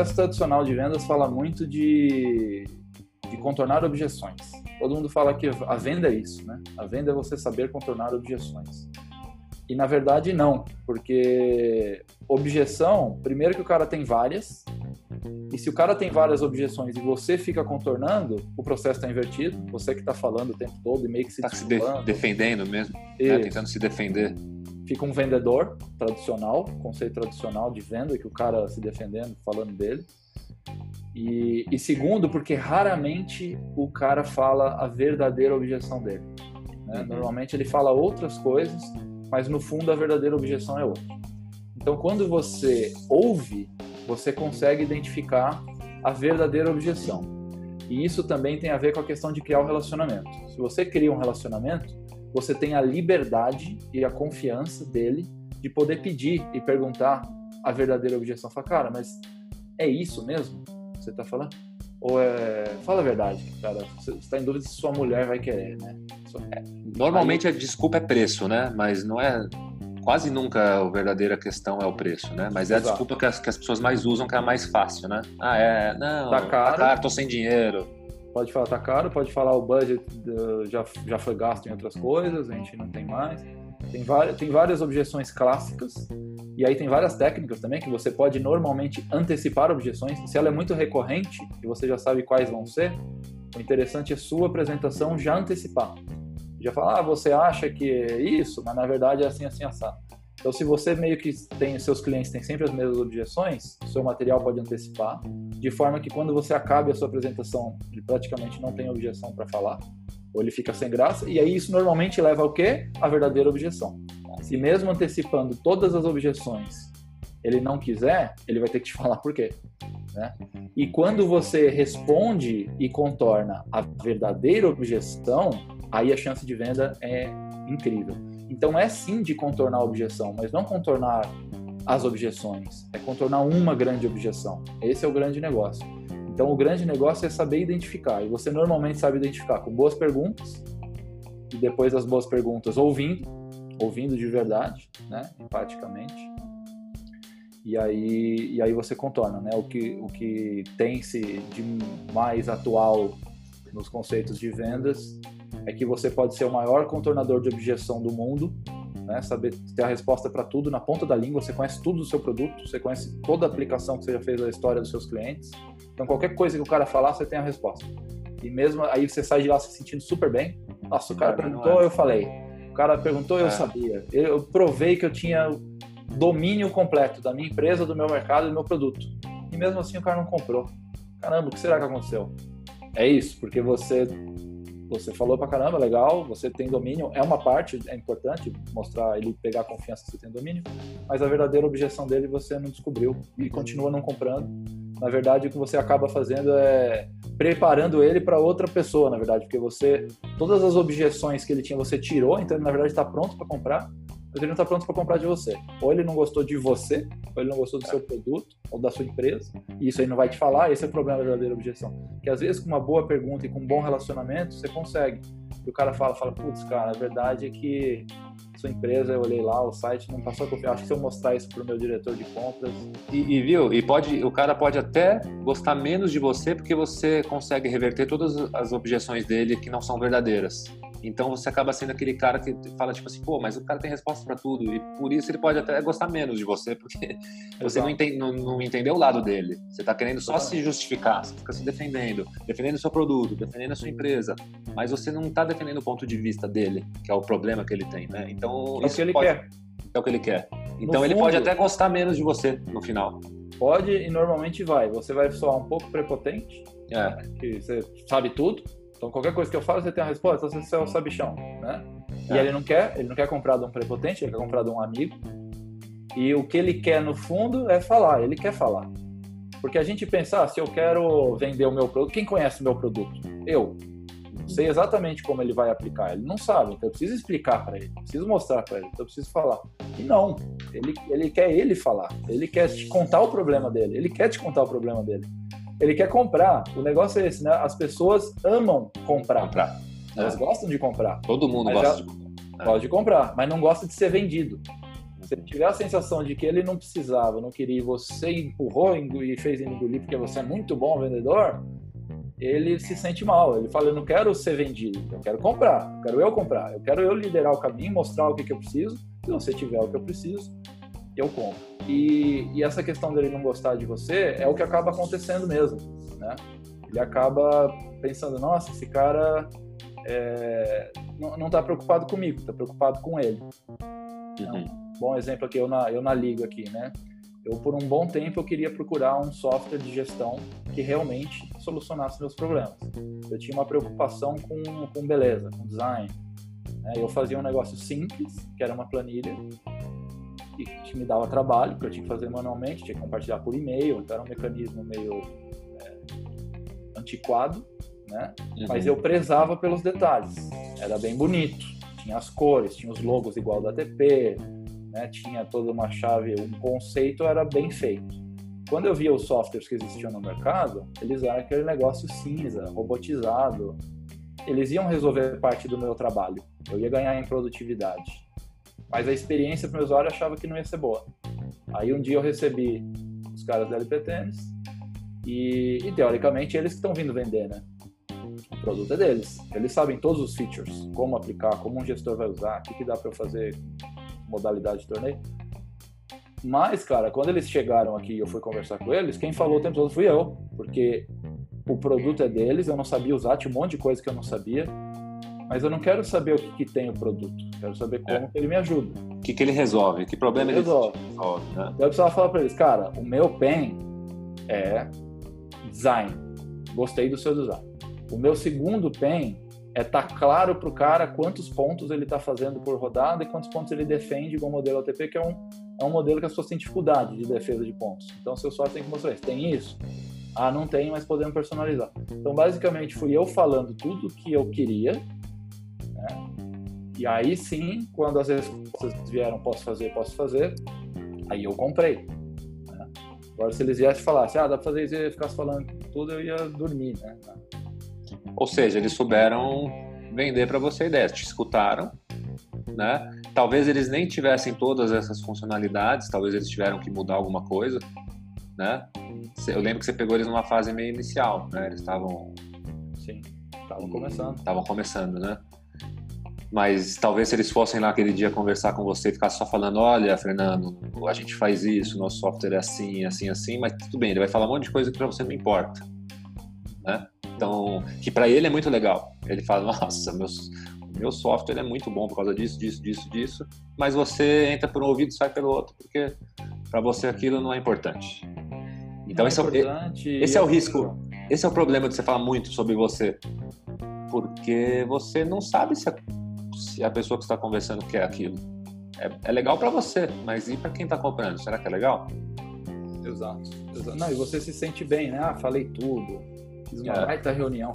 processo tradicional de vendas fala muito de, de contornar objeções. Todo mundo fala que a venda é isso, né? A venda é você saber contornar objeções. E na verdade não, porque objeção, primeiro que o cara tem várias, e se o cara tem várias objeções e você fica contornando, o processo está invertido, você que está falando o tempo todo e meio que se, tá se de defendendo mesmo, né? tentando se defender. Fica um vendedor tradicional, conceito tradicional de venda, que o cara se defendendo, falando dele. E, e segundo, porque raramente o cara fala a verdadeira objeção dele. Né? Uhum. Normalmente ele fala outras coisas, mas no fundo a verdadeira objeção é outra. Então, quando você ouve, você consegue identificar a verdadeira objeção. E isso também tem a ver com a questão de criar um relacionamento. Se você cria um relacionamento, você tem a liberdade e a confiança dele de poder pedir e perguntar a verdadeira objeção. Fala, cara, mas é isso mesmo que você está falando? Ou é. Fala a verdade, cara. Você está em dúvida se sua mulher vai querer, né? É, normalmente Aí... a desculpa é preço, né? Mas não é. Quase nunca a verdadeira questão é o preço, né? Mas é Exato. a desculpa que as, que as pessoas mais usam, que é a mais fácil, né? Ah, é. Não, tá caro. Tá caro, tô sem dinheiro. Pode falar, tá caro, pode falar o budget já, já foi gasto em outras coisas, a gente não tem mais. Tem várias, tem várias objeções clássicas e aí tem várias técnicas também que você pode normalmente antecipar objeções. Se ela é muito recorrente e você já sabe quais vão ser, o interessante é sua apresentação já antecipar. Já falar, ah, você acha que é isso, mas na verdade é assim, assim, assado. Então, se você meio que tem, seus clientes têm sempre as mesmas objeções, seu material pode antecipar, de forma que quando você acabe a sua apresentação, ele praticamente não tem objeção para falar, ou ele fica sem graça, e aí isso normalmente leva ao quê? A verdadeira objeção. Se mesmo antecipando todas as objeções, ele não quiser, ele vai ter que te falar por quê. Né? E quando você responde e contorna a verdadeira objeção, aí a chance de venda é incrível. Então é sim de contornar a objeção, mas não contornar as objeções, é contornar uma grande objeção. Esse é o grande negócio. Então o grande negócio é saber identificar, e você normalmente sabe identificar com boas perguntas, e depois das boas perguntas ouvindo, ouvindo de verdade, né, empaticamente. E aí, e aí você contorna, né? O que, o que tem-se de mais atual nos conceitos de vendas é que você pode ser o maior contornador de objeção do mundo, né? saber ter a resposta para tudo na ponta da língua, você conhece tudo do seu produto, você conhece toda a aplicação que você já fez da história dos seus clientes. Então, qualquer coisa que o cara falar, você tem a resposta. E mesmo aí você sai de lá se sentindo super bem. Nossa, o cara perguntou, é. eu falei. O cara perguntou, eu é. sabia. Eu provei que eu tinha domínio completo da minha empresa, do meu mercado e do meu produto. E mesmo assim o cara não comprou. Caramba, o que será que aconteceu? É isso, porque você você falou pra caramba, legal, você tem domínio, é uma parte, é importante mostrar ele pegar a confiança que você tem domínio, mas a verdadeira objeção dele você não descobriu e continua não comprando. Na verdade, o que você acaba fazendo é preparando ele para outra pessoa, na verdade, porque você todas as objeções que ele tinha você tirou, então ele na verdade está pronto para comprar ele não está pronto para comprar de você. Ou ele não gostou de você, ou ele não gostou do seu produto, ou da sua empresa, e isso aí não vai te falar, esse é o problema da verdadeira objeção. Que às vezes com uma boa pergunta e com um bom relacionamento, você consegue. E o cara fala, fala, putz, cara, a verdade é que sua empresa, eu olhei lá, o site não passou a confiar. Acho que se eu mostrar isso pro meu diretor de compras. E, e, viu? E pode, o cara pode até gostar menos de você porque você consegue reverter todas as objeções dele que não são verdadeiras. Então você acaba sendo aquele cara que fala tipo assim, pô, mas o cara tem resposta para tudo e por isso ele pode até gostar menos de você porque você não, entende, não, não, entendeu o lado dele. Você tá querendo só se justificar, você fica se defendendo, defendendo o seu produto, defendendo a sua empresa, mas você não tá defendendo o ponto de vista dele, que é o problema que ele tem, né? Então é o que ele pode, quer. É o que ele quer. Então no ele fundo, pode até gostar menos de você no final. Pode e normalmente vai. Você vai soar um pouco prepotente, é. que você sabe tudo então qualquer coisa que eu falo, você tem a resposta, você é o sabichão, né? É. E ele não quer, ele não quer comprar de um prepotente, ele quer comprar de um amigo. E o que ele quer no fundo é falar, ele quer falar. Porque a gente pensar, ah, se eu quero vender o meu produto, quem conhece o meu produto? Eu. Sei exatamente como ele vai aplicar. Ele não sabe, então eu preciso explicar para ele, preciso mostrar para ele, então eu preciso falar. E não, ele, ele quer ele falar, ele quer te contar o problema dele, ele quer te contar o problema dele ele quer comprar. O negócio é esse, né? As pessoas amam comprar. comprar. Elas é. gostam de comprar. Todo mundo gosta de comprar. Gosta de comprar, mas não gosta de ser vendido. Se ele tiver a sensação de que ele não precisava, não queria, e você empurrou e fez ele engolir porque você é muito bom vendedor, ele se sente mal. Ele fala: Eu não quero ser vendido, eu quero comprar, eu quero eu comprar, eu quero eu liderar o caminho, mostrar o que, que eu preciso. Se você tiver o que eu preciso, eu compro. E, e, essa questão dele não gostar de você é o que acaba acontecendo mesmo, né? Ele acaba pensando: Nossa, esse cara é, não está preocupado comigo, está preocupado com ele. Então, bom exemplo aqui, eu na, eu na Liga aqui, né? Eu, por um bom tempo, eu queria procurar um software de gestão que realmente solucionasse meus problemas. Eu tinha uma preocupação com, com beleza, com design. Né? Eu fazia um negócio simples, que era uma planilha, que me dava trabalho, que eu tinha que fazer manualmente, tinha que compartilhar por e-mail, então era um mecanismo meio é, antiquado, né? Uhum. Mas eu prezava pelos detalhes. Era bem bonito. Tinha as cores, tinha os logos igual da TP, né? tinha toda uma chave, um conceito era bem feito. Quando eu via os softwares que existiam no mercado, eles eram aquele negócio cinza, robotizado. Eles iam resolver parte do meu trabalho. Eu ia ganhar em produtividade. Mas a experiência para o usuário achava que não ia ser boa. Aí um dia eu recebi os caras da LP Tênis e, e teoricamente eles que estão vindo vender, né? O produto é deles. Eles sabem todos os features, como aplicar, como um gestor vai usar, o que, que dá para eu fazer modalidade de torneio. Mas, cara, quando eles chegaram aqui e eu fui conversar com eles, quem falou o tempo todo fui eu, porque o produto é deles, eu não sabia usar, tinha um monte de coisa que eu não sabia, mas eu não quero saber o que, que tem o produto, quero saber como é. ele me ajuda. O que, que ele resolve, que problema ele, resolve. resolve né? Então eu precisava falar para eles, cara, o meu pen é design, gostei do seu design. O meu segundo pen é estar tá claro para o cara quantos pontos ele está fazendo por rodada e quantos pontos ele defende com o modelo ATP, que é um, é um modelo que as pessoas têm dificuldade de defesa de pontos. Então, seu sócio tem que mostrar isso. Tem isso? Ah, não tem, mas podemos personalizar. Então, basicamente, fui eu falando tudo que eu queria. E aí sim, quando as respostas vieram, posso fazer, posso fazer, aí eu comprei. Né? Agora, se eles viessem e falassem, ah, dá para fazer isso e ficasse falando tudo, eu ia dormir, né? Ou seja, eles souberam vender para você ideias, te escutaram, né? Talvez eles nem tivessem todas essas funcionalidades, talvez eles tiveram que mudar alguma coisa, né? Eu lembro que você pegou eles numa fase meio inicial, né? Eles estavam sim, estavam começando, estavam começando, né? Mas talvez se eles fossem lá aquele dia conversar com você e ficasse só falando, olha, Fernando, a gente faz isso, nosso software é assim, assim, assim, mas tudo bem, ele vai falar um monte de coisa que para você não importa, né? Então, que para ele é muito legal. Ele fala, nossa, meus, meu software é muito bom por causa disso, disso, disso, disso. Mas você entra por um ouvido e sai pelo outro, porque para você aquilo não é importante. Então, esse, é, é esse é o risco. Esse é o problema de você falar muito sobre você. Porque você não sabe se se a pessoa que está conversando quer aquilo. É, é legal para você, mas e para quem está comprando? Será que é legal? Exato, exato. Não, e você se sente bem, né? Ah, falei tudo Fiz uma é. baita reunião.